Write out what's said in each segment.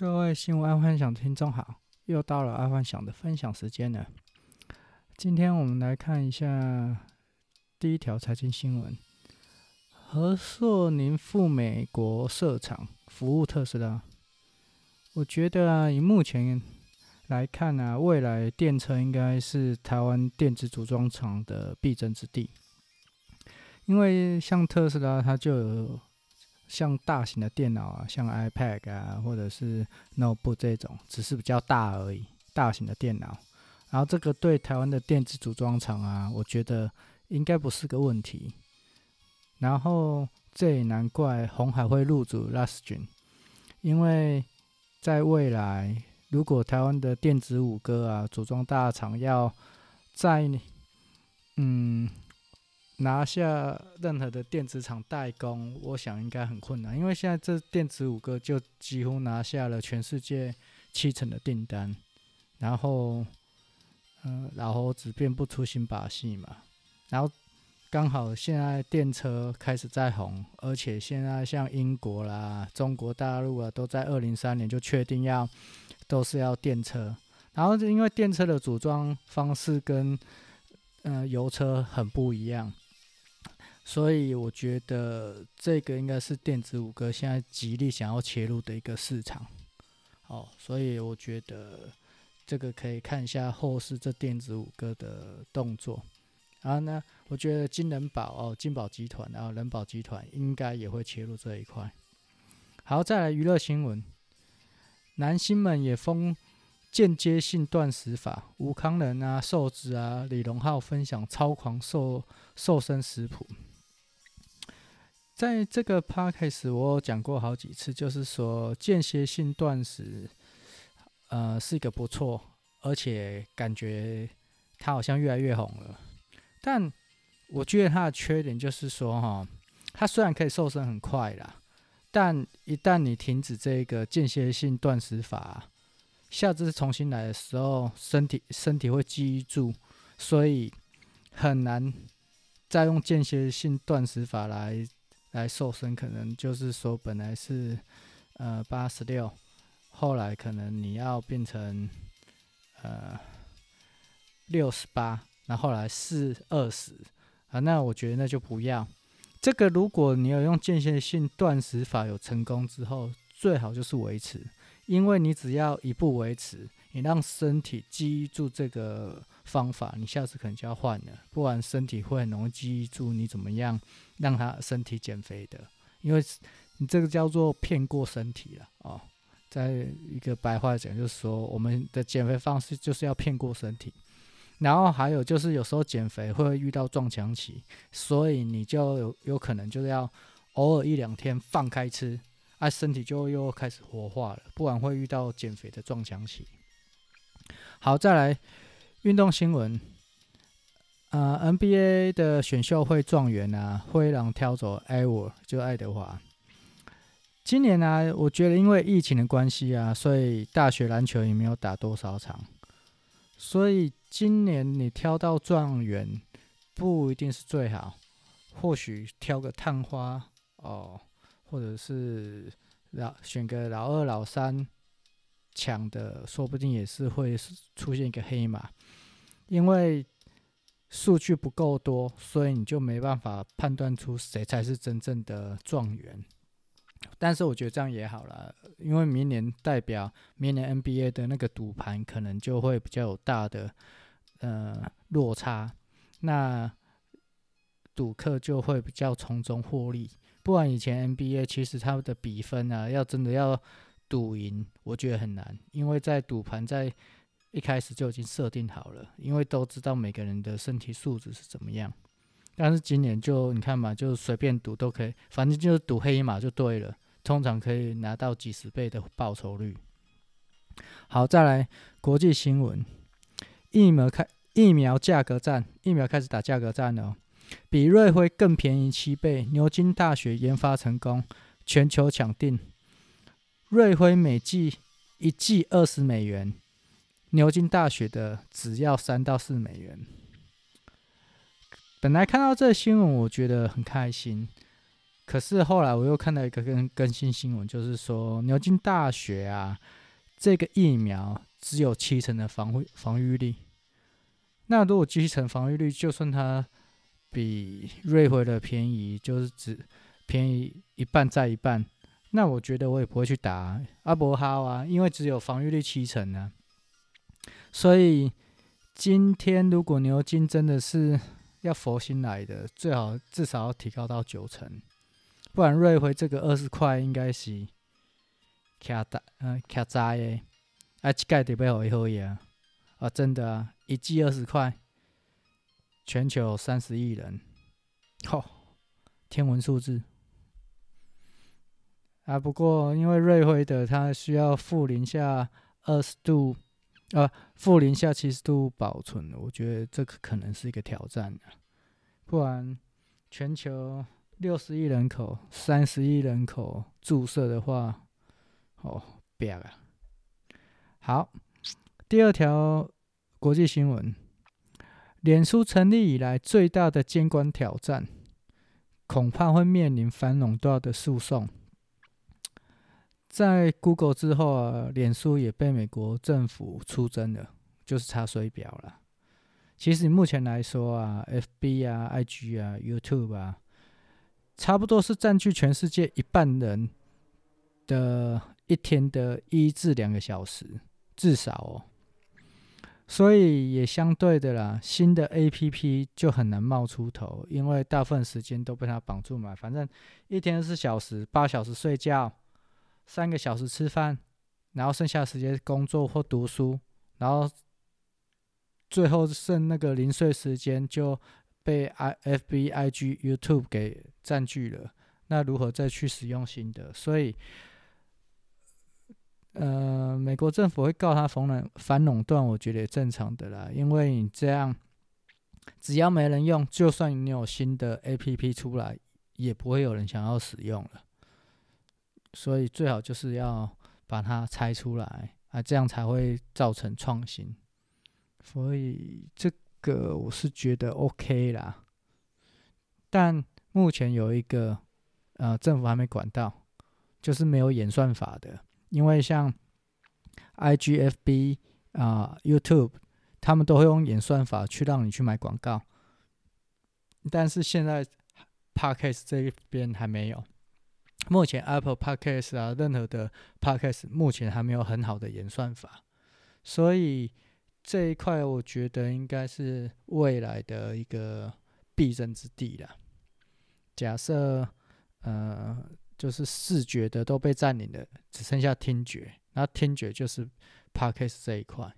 各位新闻爱幻想的听众好，又到了爱幻想的分享时间了。今天我们来看一下第一条财经新闻：和硕宁赴美国设厂服务特斯拉。我觉得啊，以目前来看啊，未来电车应该是台湾电子组装厂的必争之地，因为像特斯拉，它就有。像大型的电脑啊，像 iPad 啊，或者是 Notebook 这种，只是比较大而已。大型的电脑，然后这个对台湾的电子组装厂啊，我觉得应该不是个问题。然后这也难怪红海会入主 Luxgen，因为在未来，如果台湾的电子五哥啊，组装大厂要在嗯。拿下任何的电子厂代工，我想应该很困难，因为现在这电子五哥就几乎拿下了全世界七成的订单，然后，嗯、呃，老猴子变不出新把戏嘛，然后刚好现在电车开始在红，而且现在像英国啦、中国大陆啊，都在二零三年就确定要都是要电车，然后因为电车的组装方式跟呃油车很不一样。所以我觉得这个应该是电子五哥现在极力想要切入的一个市场，哦，所以我觉得这个可以看一下后市这电子五哥的动作。然后呢，我觉得金人宝哦，金宝集团然后人保集团应该也会切入这一块。好，再来娱乐新闻，男星们也封间接性断食法，吴康仁啊、瘦子啊、李荣浩分享超狂瘦瘦身食谱。在这个 podcast 我有讲过好几次，就是说间歇性断食，呃，是一个不错，而且感觉它好像越来越红了。但我觉得它的缺点就是说，哈，它虽然可以瘦身很快啦，但一旦你停止这个间歇性断食法，下次重新来的时候，身体身体会记住，所以很难再用间歇性断食法来。来瘦身，可能就是说本来是呃八十六，后来可能你要变成呃六十八，然后来四二十啊，那我觉得那就不要。这个如果你有用间歇性断食法有成功之后，最好就是维持，因为你只要一步维持，你让身体记住这个。方法，你下次可能就要换了，不然身体会很容易记住你怎么样让他身体减肥的，因为你这个叫做骗过身体了哦。在一个白话讲，就是说我们的减肥方式就是要骗过身体，然后还有就是有时候减肥会遇到撞墙期，所以你就有有可能就是要偶尔一两天放开吃，啊，身体就又开始活化了，不然会遇到减肥的撞墙期。好，再来。运动新闻，呃，NBA 的选秀会状元啊，灰狼挑走 Edwards 就爱德华。今年呢、我觉得因为疫情的关系啊，所以大学篮球也没有打多少场，所以今年你挑到状元不一定是最好，或许挑个探花哦，或者是老选个老二、老三。强的说不定也是会出现一个黑马，因为数据不够多，所以你就没办法判断出谁才是真正的状元。但是我觉得这样也好了，因为明年代表明年 NBA 的那个赌盘可能就会比较有大的呃落差，那赌客就会比较从中获利。不然以前 NBA 其实他们的比分啊，要真的要。赌赢我觉得很难，因为在赌盘在一开始就已经设定好了，因为都知道每个人的身体素质是怎么样。但是今年就你看嘛，就随便赌都可以，反正就是赌黑马就对了，通常可以拿到几十倍的报酬率。好，再来国际新闻，疫苗开疫苗价格战，疫苗开始打价格战了，比瑞辉更便宜七倍，牛津大学研发成功，全球抢订。瑞辉每剂一剂二十美元，牛津大学的只要三到四美元。本来看到这新闻，我觉得很开心，可是后来我又看到一个更更新新闻，就是说牛津大学啊，这个疫苗只有七成的防护防御力。那如果七成防御力，就算它比瑞辉的便宜，就是只便宜一半再一半，那我觉得我也不会去打阿伯哈啊，因为只有防御力七成、啊。所以今天如果牛津真的是要佛心来的，最好至少要提高到九成。不然瑞辉这个二十块应该是卡大嗯卡灾的，啊，这盖得不好以后呀啊，真的啊，一季二十块，全球三十亿人，吼、天文数字啊。不过因为瑞辉的它需要负零下二十度，啊，负零下七十度保存，我觉得这个可能是一个挑战，不然全球。六十亿人口，三十亿人口注射的话，哦，别啊！好，第二条国际新闻：脸书成立以来最大的监管挑战，恐怕会面临反垄断的诉讼。在 Google 之后啊，脸书也被美国政府出征了，就是查水表了。其实目前来说啊，FB 啊、IG 啊、YouTube 啊。差不多是占据全世界一半人的一天的一至两个小时，至少哦。所以也相对的啦，新的 APP 就很难冒出头，因为大部分时间都被它绑住嘛。反正一天四小时，八小时睡觉，三个小时吃饭，然后剩下时间工作或读书，然后最后剩那个零碎时间就。被 I F B I G YouTube 给占据了，那如何再去使用新的？所以，呃，美国政府会告他反垄反垄断，我觉得也正常的啦。因为你这样，只要没人用，就算你有新的 A P P 出来，也不会有人想要使用了。所以最好就是要把它拆出来啊，这样才会造成创新。所以这。个我是觉得 OK 啦，但目前有一个呃政府还没管到，就是没有演算法的，因为像 IGFB 啊、YouTube，他们都会用演算法去让你去买广告，但是现在 Podcast 这一边还没有，目前 Apple Podcast 啊，任何的 Podcast 目前还没有很好的演算法，所以。这一块我觉得应该是未来的一个必争之地了。假设，呃，就是视觉的都被占领了，只剩下听觉，那听觉就是 Podcast 这一块。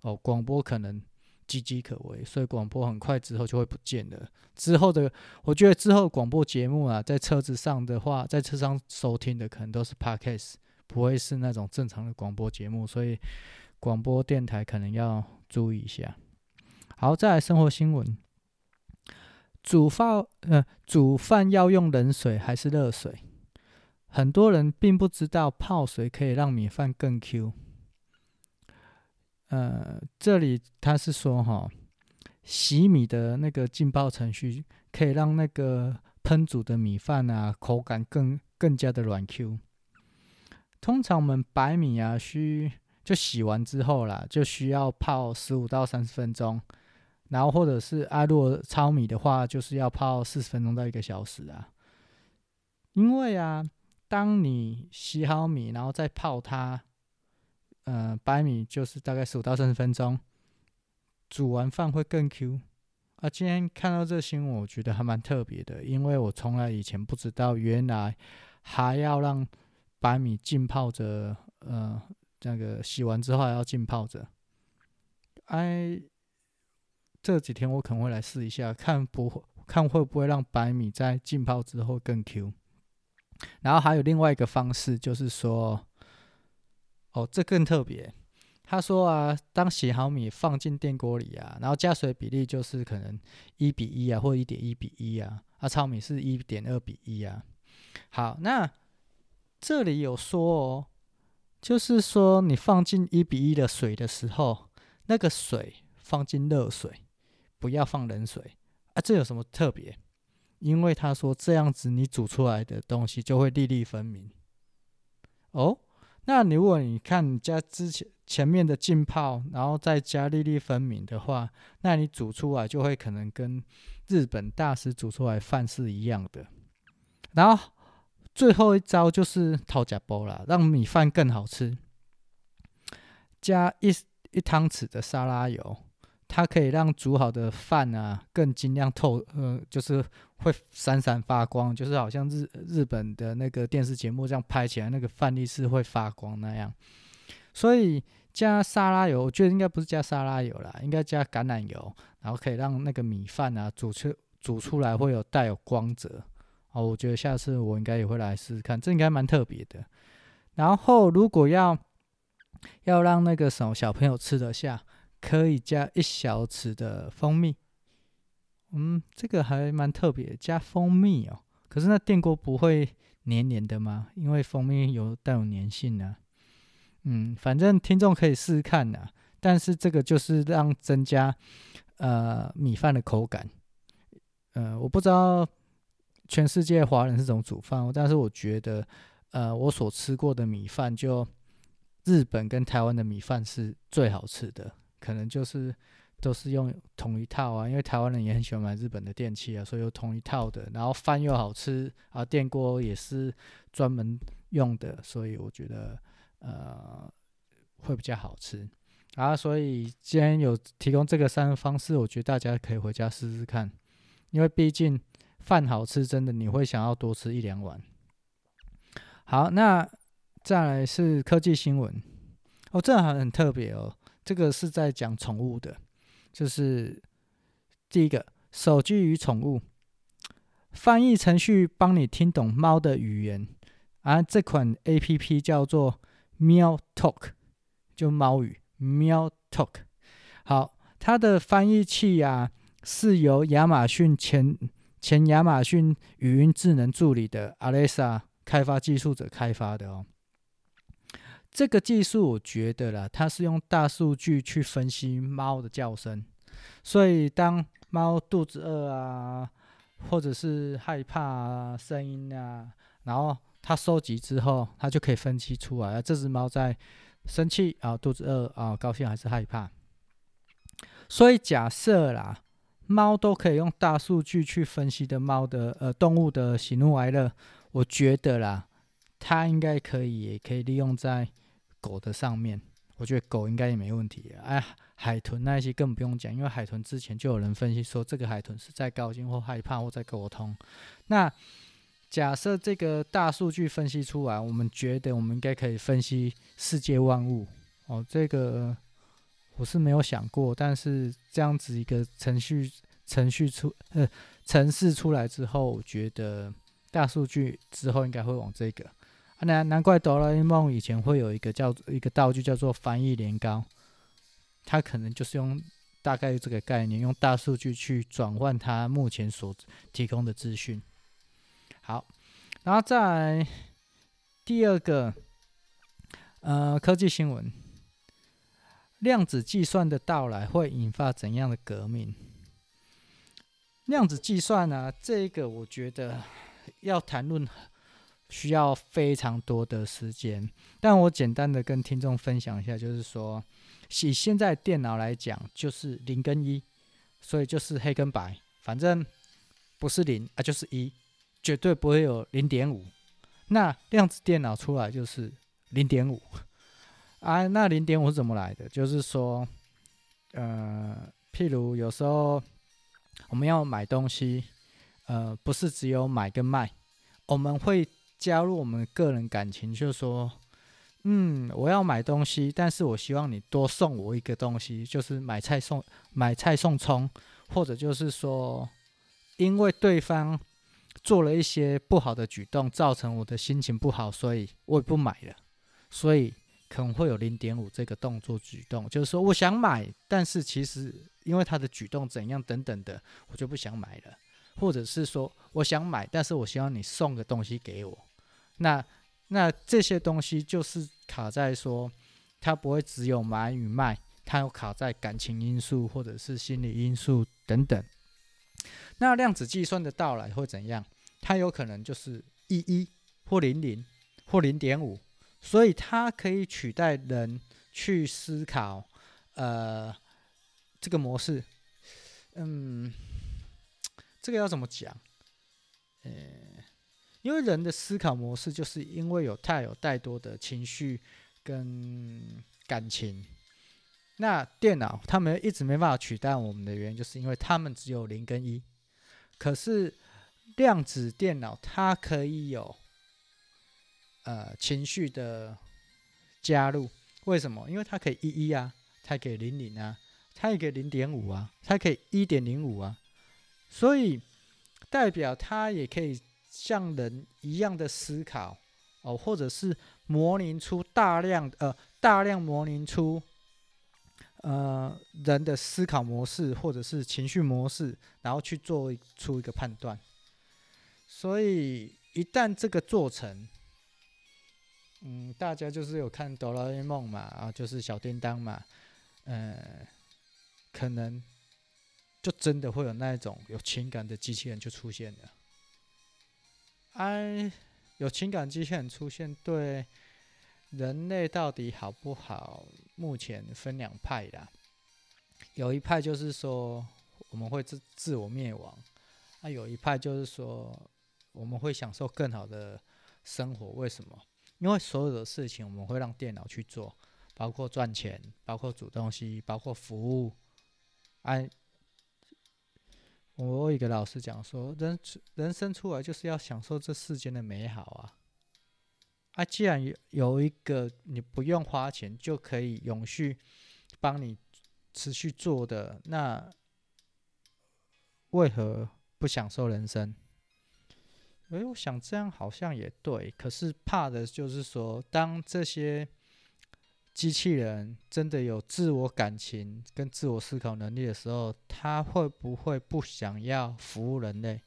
哦，广播可能岌岌可危，所以广播很快之后就会不见了。之后的，我觉得之后广播节目啊，在车子上的话，在车上收听的可能都是 Podcast，不会是那种正常的广播节目，所以。广播电台可能要注意一下。好，再来生活新闻。煮饭，呃，煮饭要用冷水还是热水？很多人并不知道泡水可以让米饭更 Q。呃，这里他是说哈，洗米的那个浸泡程序可以让那个烹煮的米饭啊，口感更更加的软 Q。通常我们白米啊，需就洗完之后啦，就需要泡十五到三十分钟，然后或者是阿洛糙米的话，就是要泡四十分钟到一个小时啊。因为啊，当你洗好米，然后再泡它，呃，白米就是大概十五到三十分钟，煮完饭会更 Q。啊，今天看到这新闻，我觉得还蛮特别的，因为我从来以前不知道，原来还要让白米浸泡着，呃。那个洗完之后还要浸泡着，哎，这几天我可能会来试一下，看不会看会不会让白米在浸泡之后更 Q。然后还有另外一个方式，就是说，哦，这更特别。他说啊，当洗好米放进电锅里啊，然后加水比例就是可能一比一啊，或一点一比一啊，啊，糙米是一点二比一啊。好，那这里有说哦。就是说，你放进一比一的水的时候，那个水放进热水，不要放冷水啊。这有什么特别？因为他说这样子你煮出来的东西就会粒粒分明。哦，那如果你看加之前前面的浸泡，然后再加粒粒分明的话，那你煮出来就会可能跟日本大师煮出来饭是一样的。然后最后一招就是掏假包啦，让米饭更好吃，加一一汤匙的沙拉油。它可以让煮好的饭啊更晶亮透，呃，就是会闪闪发光，就是好像日日本的那个电视节目这样拍起来，那个饭粒是会发光那样。所以加沙拉油，我觉得应该不是加沙拉油啦，应该加橄榄油，然后可以让那个米饭啊煮出煮出来会有带有光泽。哦，我觉得下次我应该也会来试试看，这应该蛮特别的。然后如果要要让那个什么小朋友吃得下。可以加一小匙的蜂蜜，嗯，这个还蛮特别，加蜂蜜哦。可是那电锅不会黏黏的吗？因为蜂蜜有带有粘性、啊。嗯，反正听众可以试试看呐。但是这个就是让增加呃米饭的口感。呃，我不知道全世界华人是怎么煮饭，但是我觉得呃我所吃过的米饭，就日本跟台湾的米饭是最好吃的。可能就是都是用同一套啊，因为台湾人也很喜欢买日本的电器啊，所以有同一套的，然后饭又好吃啊，电锅也是专门用的，所以我觉得呃会比较好吃啊。所以既然有提供这个三个方式，我觉得大家可以回家试试看，因为毕竟饭好吃，真的你会想要多吃一两碗。好，那再来是科技新闻哦，这还很特别哦。这个是在讲宠物的，就是第一个手机与宠物翻译程序，帮你听懂猫的语言啊。这款 APP 叫做 Meow Talk，就猫语 Meow Talk。好，它的翻译器啊是由亚马逊前前亚马逊语音智能助理的 Alexa 开发技术者开发的哦。这个技术我觉得啦，它是用大数据去分析猫的叫声，所以当猫肚子饿啊，或者是害怕啊声音啊，然后它收集之后，它就可以分析出来，这只猫在生气啊、肚子饿啊、高兴还是害怕。所以假设啦，猫都可以用大数据去分析的猫的呃动物的喜怒哀乐，我觉得啦，它应该可以也可以利用在。狗的上面，我觉得狗应该也没问题。哎，海豚那些更不用讲，因为海豚之前就有人分析说，这个海豚是在高兴或害怕或在沟通。那假设这个大数据分析出来，我们觉得我们应该可以分析世界万物。哦，这个我是没有想过，但是这样子一个程序程序出呃程式出来之后，我觉得大数据之后应该会往这个。难难怪哆啦 A 梦以前会有一个叫一个道具叫做翻译年糕，它可能就是用大概这个概念，用大数据去转换它目前所提供的资讯。好，然后再第二个，呃，科技新闻，量子计算的到来会引发怎样的革命？量子计算呢、啊，这个我觉得要谈论。需要非常多的时间，但我简单的跟听众分享一下，就是说，以现在电脑来讲，就是零跟一，所以就是黑跟白，反正不是零啊就是一，绝对不会有零点五。那量子电脑出来就是零点五啊，那零点五是怎么来的？就是说，呃，譬如有时候我们要买东西，呃，不是只有买跟卖，我们会。加入我们个人感情，就是说，嗯，我要买东西，但是我希望你多送我一个东西，就是买菜送买菜送葱，或者就是说，因为对方做了一些不好的举动，造成我的心情不好，所以我也不买了，所以可能会有零点五这个动作举动，就是说我想买，但是其实因为他的举动怎样等等的，我就不想买了，或者是说我想买，但是我希望你送个东西给我。那那这些东西就是卡在说，它不会只有买与卖，它有卡在感情因素或者是心理因素等等。那量子计算的到来会怎样？它有可能就是一一或零零或零点五，所以它可以取代人去思考，呃，这个模式，嗯，这个要怎么讲？呃，因为人的思考模式就是因为有太有太多的情绪跟感情。那电脑他们一直没办法取代我们的原因，就是因为他们只有零跟一。可是量子电脑它可以有呃情绪的加入，为什么？因为它可以一一啊，它可以零零啊，它也可以零点五啊，它可以一点零五啊，所以代表它也可以像人一样的思考哦，或者是模拟出大量呃大量模拟出。呃，人的思考模式或者是情绪模式，然后去做出一个判断。所以一旦这个做成，嗯，大家就是有看哆啦 A 梦嘛，啊，就是小叮当嘛，呃，可能就真的会有那一种有情感的机器人就出现了。哎，有情感机器人出现，对。人类到底好不好？目前分两派啦，有一派就是说我们会自自我灭亡，那有一派就是说我们会享受更好的生活。为什么？因为所有的事情我们会让电脑去做，包括赚钱，包括煮东西，包括服务。哎，我有一个老师讲说，人人生出来就是要享受这世间的美好啊。啊，既然有有一个你不用花钱就可以永续帮你持续做的，那为何不享受人生？诶，我想这样好像也对，可是怕的就是说，当这些机器人真的有自我感情跟自我思考能力的时候，他会不会不想要服务人类？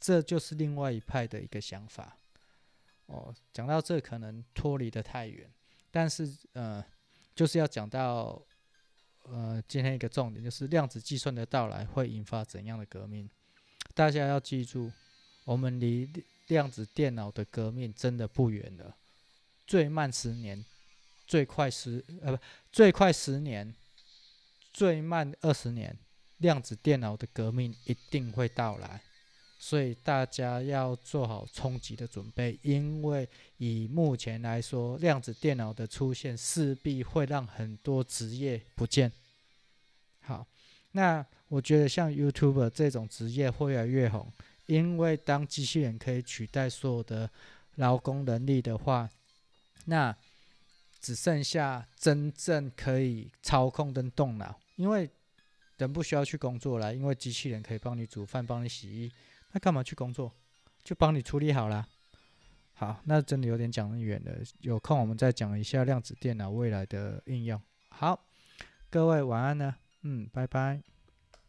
这就是另外一派的一个想法。哦，讲到这可能脱离得太远，但是呃，就是要讲到呃，今天一个重点就是量子计算的到来会引发怎样的革命？大家要记住，我们离量子电脑的革命真的不远了，最慢十年，最快十呃不，最快十年，最慢二十年，量子电脑的革命一定会到来。所以大家要做好冲击的准备，因为以目前来说，量子电脑的出现势必会让很多职业不见。好，那我觉得像 YouTuber 这种职业会越来越红，因为当机器人可以取代所有的劳工能力的话，那只剩下真正可以操控跟动脑，因为人不需要去工作了，因为机器人可以帮你煮饭，帮你洗衣。那干嘛去工作？就帮你处理好了。好，那真的有点讲远了。有空我们再讲一下量子电脑未来的应用。好，各位晚安呢。嗯，拜拜。